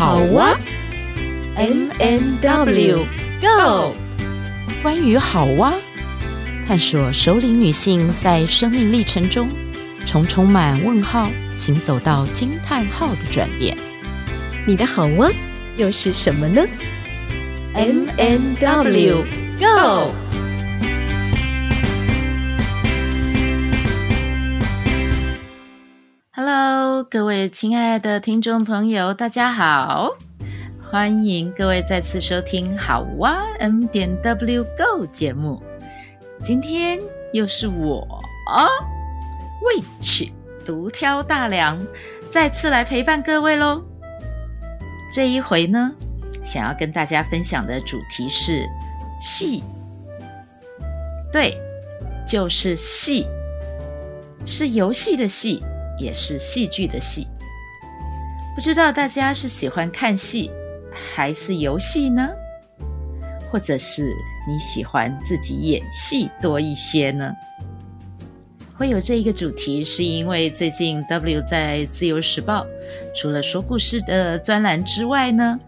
好哇，M M W Go。关于好哇，探索首领女性在生命历程中从充满问号行走到惊叹号的转变。你的好哇又是什么呢？M M W Go。各位亲爱的听众朋友，大家好，欢迎各位再次收听好哇 M 点 W Go 节目。今天又是我啊，Witch 独挑大梁，再次来陪伴各位喽。这一回呢，想要跟大家分享的主题是戏，对，就是戏，是游戏的戏。也是戏剧的戏，不知道大家是喜欢看戏还是游戏呢？或者是你喜欢自己演戏多一些呢？会有这一个主题，是因为最近 W 在自由时报除了说故事的专栏之外呢，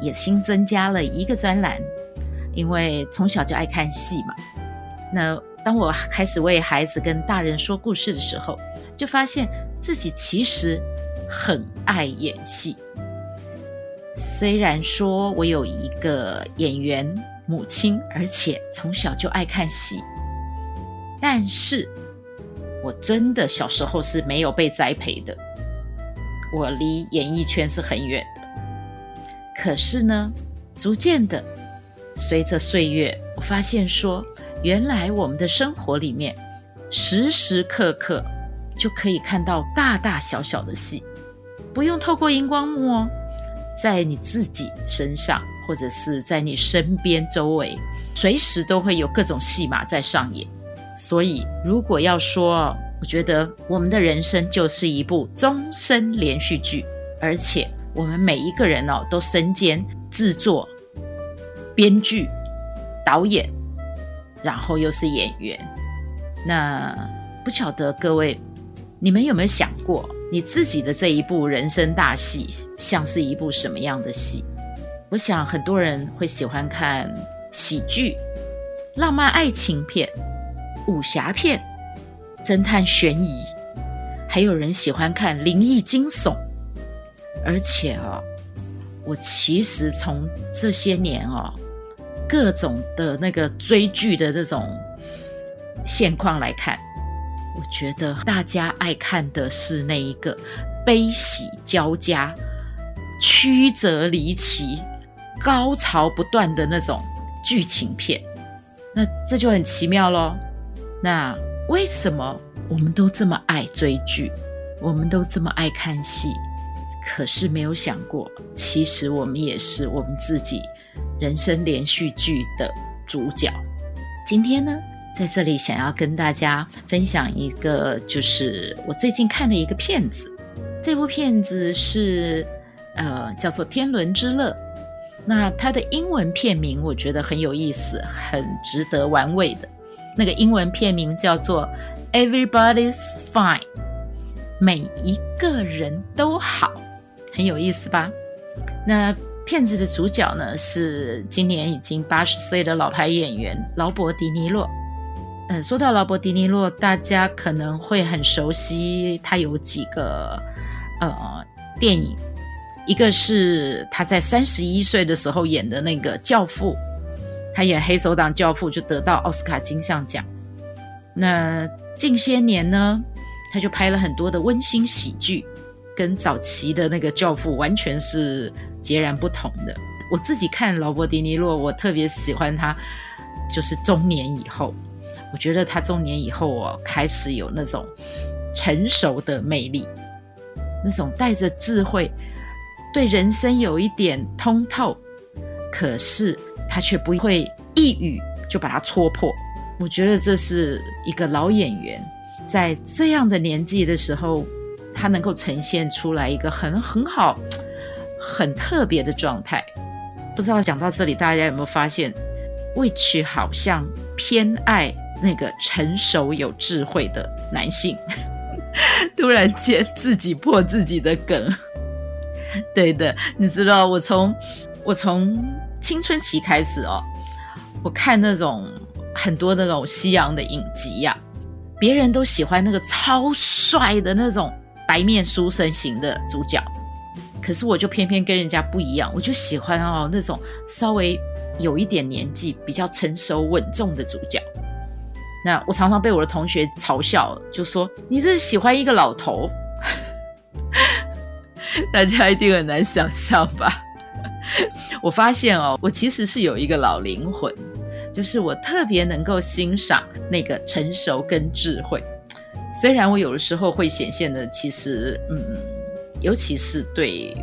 也新增加了一个专栏，因为从小就爱看戏嘛。那当我开始为孩子跟大人说故事的时候，就发现。自己其实很爱演戏，虽然说我有一个演员母亲，而且从小就爱看戏，但是我真的小时候是没有被栽培的，我离演艺圈是很远的。可是呢，逐渐的随着岁月，我发现说，原来我们的生活里面时时刻刻。就可以看到大大小小的戏，不用透过荧光幕哦，在你自己身上，或者是在你身边周围，随时都会有各种戏码在上演。所以，如果要说，我觉得我们的人生就是一部终身连续剧，而且我们每一个人哦，都身兼制作、编剧、导演，然后又是演员。那不晓得各位。你们有没有想过，你自己的这一部人生大戏，像是一部什么样的戏？我想很多人会喜欢看喜剧、浪漫爱情片、武侠片、侦探悬疑，还有人喜欢看灵异惊悚。而且哦，我其实从这些年哦，各种的那个追剧的这种现况来看。我觉得大家爱看的是那一个悲喜交加、曲折离奇、高潮不断的那种剧情片，那这就很奇妙喽。那为什么我们都这么爱追剧，我们都这么爱看戏？可是没有想过，其实我们也是我们自己人生连续剧的主角。今天呢，在这里想要跟大家分享一个，就是我最近看的一个片子。这部片子是呃叫做《天伦之乐》，那它的英文片名我觉得很有意思，很值得玩味的。那个英文片名叫做《Everybody's Fine》，每一个人都好，很有意思吧？那片子的主角呢是今年已经八十岁的老牌演员劳勃·迪尼洛。嗯，说到劳勃·迪尼洛，大家可能会很熟悉他有几个呃电影，一个是他在三十一岁的时候演的那个《教父》，他演黑手党教父就得到奥斯卡金像奖。那近些年呢，他就拍了很多的温馨喜剧，跟早期的那个《教父》完全是截然不同的。我自己看劳勃·迪尼洛，我特别喜欢他，就是中年以后。我觉得他中年以后哦，开始有那种成熟的魅力，那种带着智慧，对人生有一点通透，可是他却不会一语就把它戳破。我觉得这是一个老演员在这样的年纪的时候，他能够呈现出来一个很很好、很特别的状态。不知道讲到这里，大家有没有发现，Witch 好像偏爱。那个成熟有智慧的男性，突然间自己破自己的梗。对的，你知道我从我从青春期开始哦，我看那种很多那种西洋的影集呀、啊，别人都喜欢那个超帅的那种白面书生型的主角，可是我就偏偏跟人家不一样，我就喜欢哦那种稍微有一点年纪、比较成熟稳重的主角。那我常常被我的同学嘲笑，就说你是喜欢一个老头。大家一定很难想象吧？我发现哦，我其实是有一个老灵魂，就是我特别能够欣赏那个成熟跟智慧。虽然我有的时候会显现的，其实嗯，尤其是对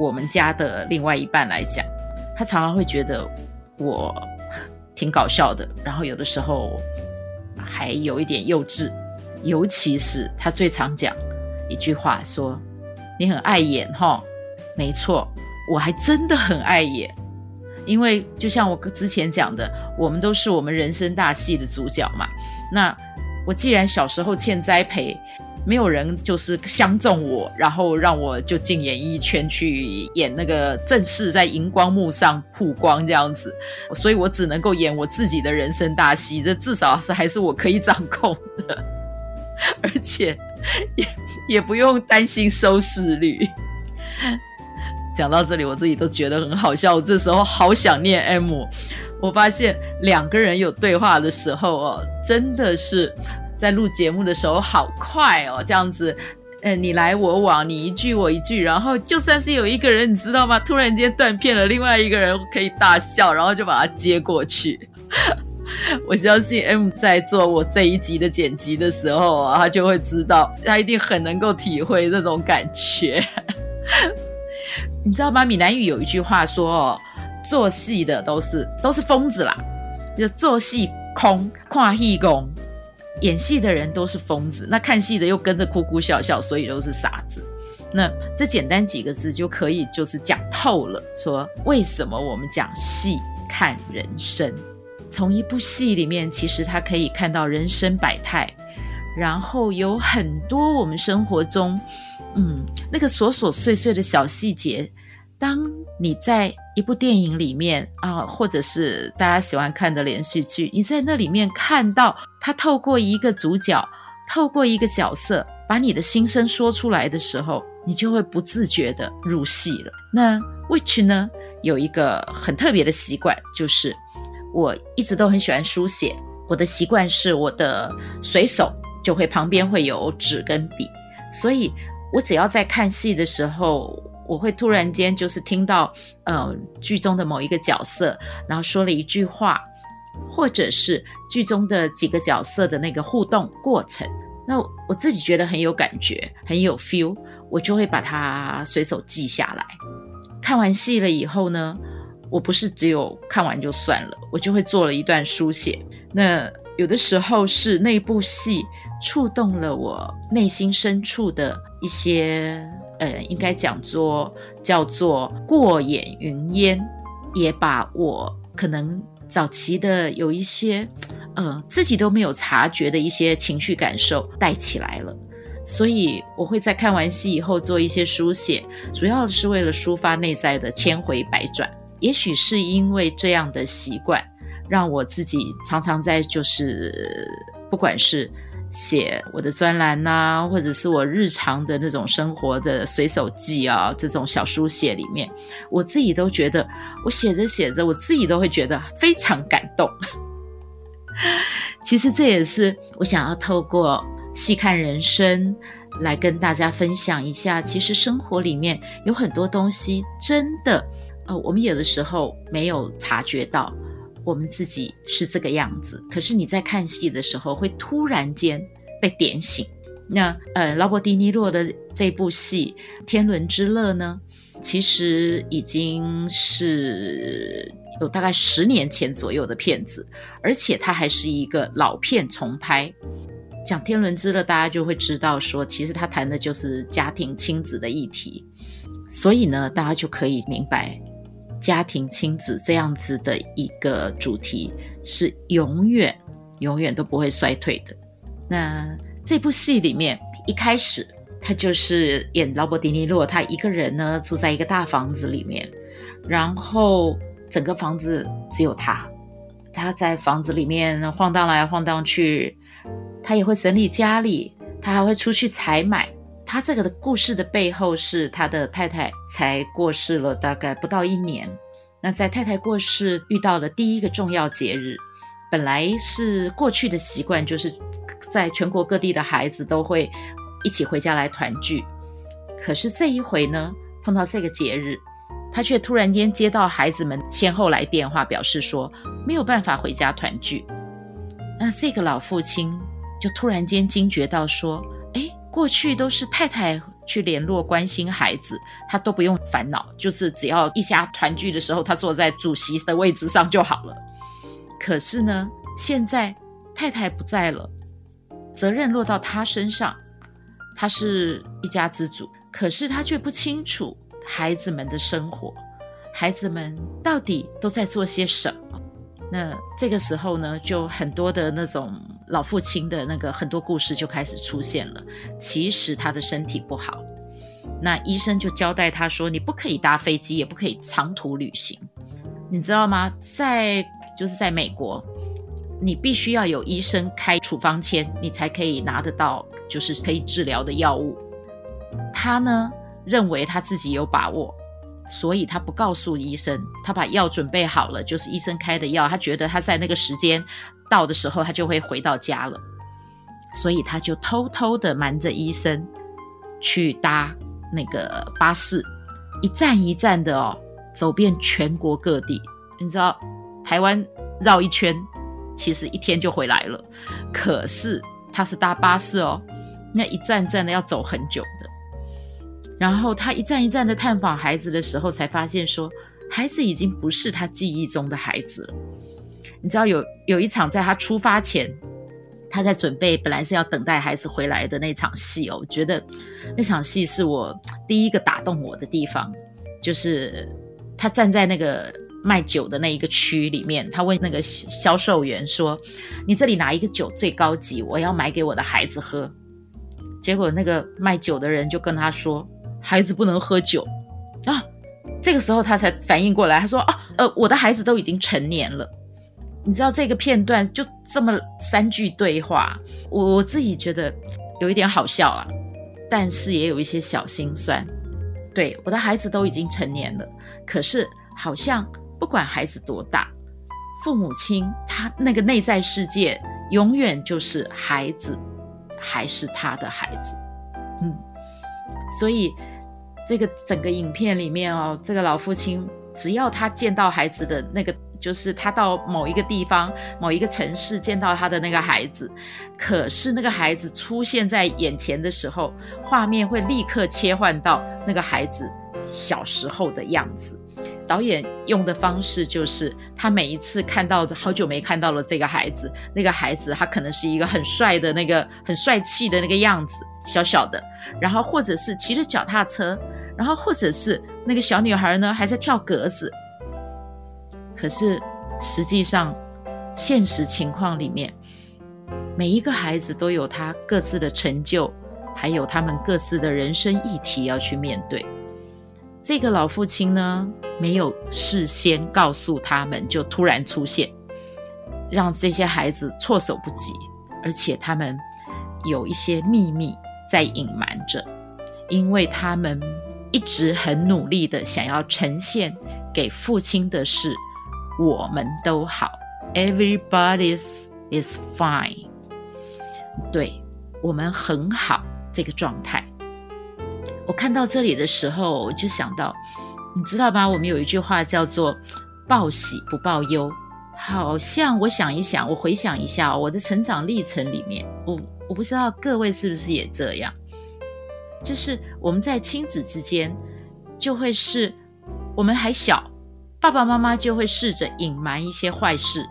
我们家的另外一半来讲，他常常会觉得我挺搞笑的，然后有的时候还有一点幼稚。尤其是他最常讲一句话说。你很爱演哈，没错，我还真的很爱演，因为就像我之前讲的，我们都是我们人生大戏的主角嘛。那我既然小时候欠栽培，没有人就是相中我，然后让我就进演艺圈去演那个正式在荧光幕上曝光这样子，所以我只能够演我自己的人生大戏，这至少是还是我可以掌控的，而且。也也不用担心收视率。讲到这里，我自己都觉得很好笑。我这时候好想念 M。我发现两个人有对话的时候哦，真的是在录节目的时候好快哦，这样子，呃，你来我往，你一句我一句，然后就算是有一个人，你知道吗？突然间断片了，另外一个人可以大笑，然后就把它接过去。我相信 M 在做我这一集的剪辑的时候啊，他就会知道，他一定很能够体会这种感觉。你知道吗？闽南语有一句话说：“哦，做戏的都是都是疯子啦，就做戏空跨戏功，演戏的人都是疯子，那看戏的又跟着哭哭笑笑，所以都是傻子。”那这简单几个字就可以就是讲透了，说为什么我们讲戏看人生。从一部戏里面，其实他可以看到人生百态，然后有很多我们生活中，嗯，那个琐琐碎碎的小细节。当你在一部电影里面啊，或者是大家喜欢看的连续剧，你在那里面看到他透过一个主角，透过一个角色，把你的心声说出来的时候，你就会不自觉地入戏了。那 Which 呢，有一个很特别的习惯，就是。我一直都很喜欢书写，我的习惯是我的随手就会旁边会有纸跟笔，所以我只要在看戏的时候，我会突然间就是听到呃剧中的某一个角色，然后说了一句话，或者是剧中的几个角色的那个互动过程，那我自己觉得很有感觉，很有 feel，我就会把它随手记下来。看完戏了以后呢，我不是只有看完就算了，我就会做了一段书写。那有的时候是那部戏触动了我内心深处的一些，呃，应该讲做叫做过眼云烟，也把我可能早期的有一些，呃，自己都没有察觉的一些情绪感受带起来了。所以我会在看完戏以后做一些书写，主要是为了抒发内在的千回百转。也许是因为这样的习惯，让我自己常常在就是，不管是写我的专栏呐、或者是我日常的那种生活的随手记啊，这种小书写里面，我自己都觉得，我写着写着，我自己都会觉得非常感动。其实这也是我想要透过细看人生来跟大家分享一下，其实生活里面有很多东西真的。呃，我们有的时候没有察觉到我们自己是这个样子，可是你在看戏的时候会突然间被点醒。那呃，劳勃迪尼洛的这部戏《天伦之乐》呢，其实已经是有大概十年前左右的片子，而且它还是一个老片重拍。讲《天伦之乐》，大家就会知道说，其实他谈的就是家庭亲子的议题，所以呢，大家就可以明白。家庭亲子这样子的一个主题是永远、永远都不会衰退的。那这部戏里面一开始他就是演劳勃·迪尼洛，他一个人呢住在一个大房子里面，然后整个房子只有他，他在房子里面晃荡来晃荡去，他也会整理家里，他还会出去采买。他这个的故事的背后是他的太太才过世了，大概不到一年。那在太太过世遇到了第一个重要节日，本来是过去的习惯，就是在全国各地的孩子都会一起回家来团聚。可是这一回呢，碰到这个节日，他却突然间接到孩子们先后来电话，表示说没有办法回家团聚。那这个老父亲就突然间惊觉到说：“哎，过去都是太太。”去联络关心孩子，他都不用烦恼，就是只要一家团聚的时候，他坐在主席的位置上就好了。可是呢，现在太太不在了，责任落到他身上，他是一家之主，可是他却不清楚孩子们的生活，孩子们到底都在做些什么。那这个时候呢，就很多的那种。老父亲的那个很多故事就开始出现了。其实他的身体不好，那医生就交代他说：“你不可以搭飞机，也不可以长途旅行，你知道吗？在就是在美国，你必须要有医生开处方签，你才可以拿得到就是可以治疗的药物。他呢，认为他自己有把握，所以他不告诉医生，他把药准备好了，就是医生开的药，他觉得他在那个时间。”到的时候，他就会回到家了，所以他就偷偷的瞒着医生去搭那个巴士，一站一站的哦，走遍全国各地。你知道，台湾绕一圈，其实一天就回来了。可是他是搭巴士哦，那一站站的要走很久的。然后他一站一站的探访孩子的时候，才发现说，孩子已经不是他记忆中的孩子了。你知道有有一场在他出发前，他在准备，本来是要等待孩子回来的那场戏哦。我觉得那场戏是我第一个打动我的地方，就是他站在那个卖酒的那一个区里面，他问那个销售员说：“你这里哪一个酒最高级？我要买给我的孩子喝。”结果那个卖酒的人就跟他说：“孩子不能喝酒啊。”这个时候他才反应过来，他说：“啊，呃，我的孩子都已经成年了。”你知道这个片段就这么三句对话，我我自己觉得有一点好笑啊，但是也有一些小心酸。对，我的孩子都已经成年了，可是好像不管孩子多大，父母亲他那个内在世界永远就是孩子，还是他的孩子。嗯，所以这个整个影片里面哦，这个老父亲只要他见到孩子的那个。就是他到某一个地方、某一个城市见到他的那个孩子，可是那个孩子出现在眼前的时候，画面会立刻切换到那个孩子小时候的样子。导演用的方式就是，他每一次看到好久没看到了这个孩子，那个孩子他可能是一个很帅的那个很帅气的那个样子，小小的，然后或者是骑着脚踏车，然后或者是那个小女孩呢还在跳格子。可是，实际上，现实情况里面，每一个孩子都有他各自的成就，还有他们各自的人生议题要去面对。这个老父亲呢，没有事先告诉他们，就突然出现，让这些孩子措手不及，而且他们有一些秘密在隐瞒着，因为他们一直很努力的想要呈现给父亲的是。我们都好，Everybody's is fine。对，我们很好，这个状态。我看到这里的时候，我就想到，你知道吗？我们有一句话叫做“报喜不报忧”。好像我想一想，我回想一下我的成长历程里面，我我不知道各位是不是也这样，就是我们在亲子之间，就会是我们还小。爸爸妈妈就会试着隐瞒一些坏事，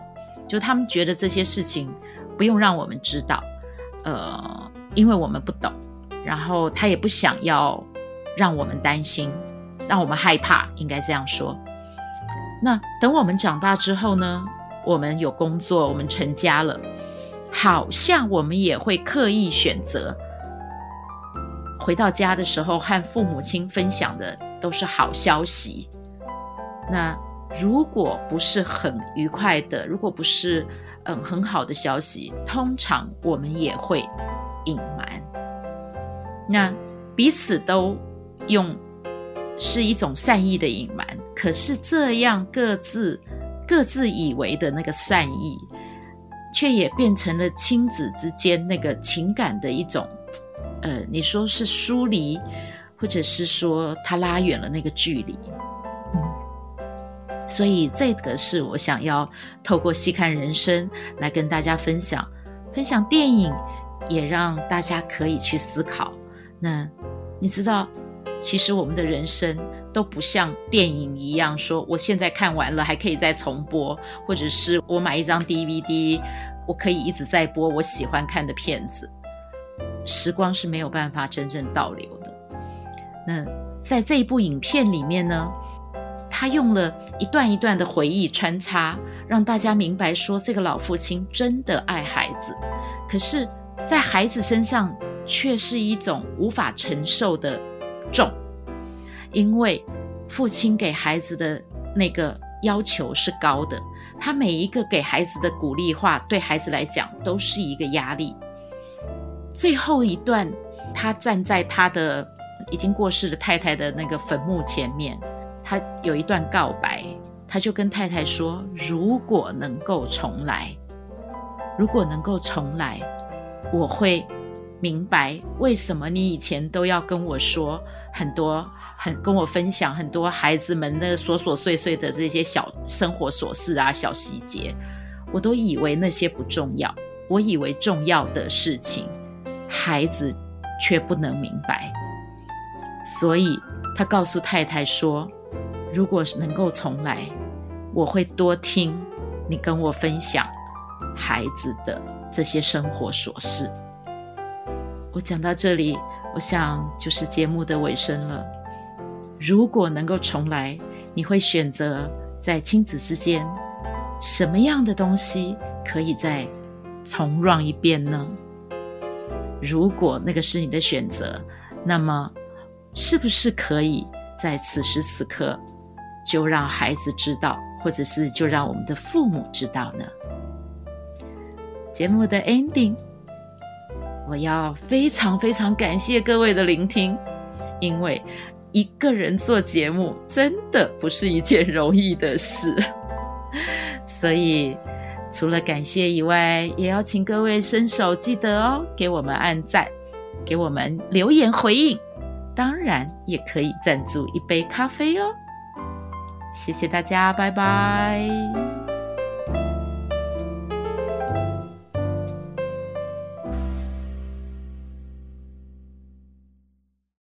就他们觉得这些事情不用让我们知道，呃，因为我们不懂，然后他也不想要让我们担心，让我们害怕，应该这样说。那等我们长大之后呢，我们有工作，我们成家了，好像我们也会刻意选择回到家的时候和父母亲分享的都是好消息。那如果不是很愉快的，如果不是嗯很好的消息，通常我们也会隐瞒。那彼此都用是一种善意的隐瞒，可是这样各自各自以为的那个善意，却也变成了亲子之间那个情感的一种，呃，你说是疏离，或者是说他拉远了那个距离。所以这个是我想要透过细看人生来跟大家分享，分享电影，也让大家可以去思考。那你知道，其实我们的人生都不像电影一样，说我现在看完了还可以再重播，或者是我买一张 DVD，我可以一直在播我喜欢看的片子。时光是没有办法真正倒流的。那在这一部影片里面呢，他用了一段一段的回忆穿插，让大家明白说，这个老父亲真的爱孩子，可是，在孩子身上却是一种无法承受的重，因为父亲给孩子的那个要求是高的，他每一个给孩子的鼓励话，对孩子来讲都是一个压力。最后一段，他站在他的已经过世的太太的那个坟墓前面。他有一段告白，他就跟太太说：“如果能够重来，如果能够重来，我会明白为什么你以前都要跟我说很多，很跟我分享很多孩子们的琐琐碎碎的这些小生活琐事啊、小细节，我都以为那些不重要，我以为重要的事情，孩子却不能明白，所以他告诉太太说。”如果能够重来，我会多听你跟我分享孩子的这些生活琐事。我讲到这里，我想就是节目的尾声了。如果能够重来，你会选择在亲子之间什么样的东西可以再重 run 一遍呢？如果那个是你的选择，那么是不是可以在此时此刻？就让孩子知道，或者是就让我们的父母知道呢？节目的 ending，我要非常非常感谢各位的聆听，因为一个人做节目真的不是一件容易的事，所以除了感谢以外，也要请各位伸手记得哦，给我们按赞，给我们留言回应，当然也可以赞助一杯咖啡哦。谢谢大家，拜拜。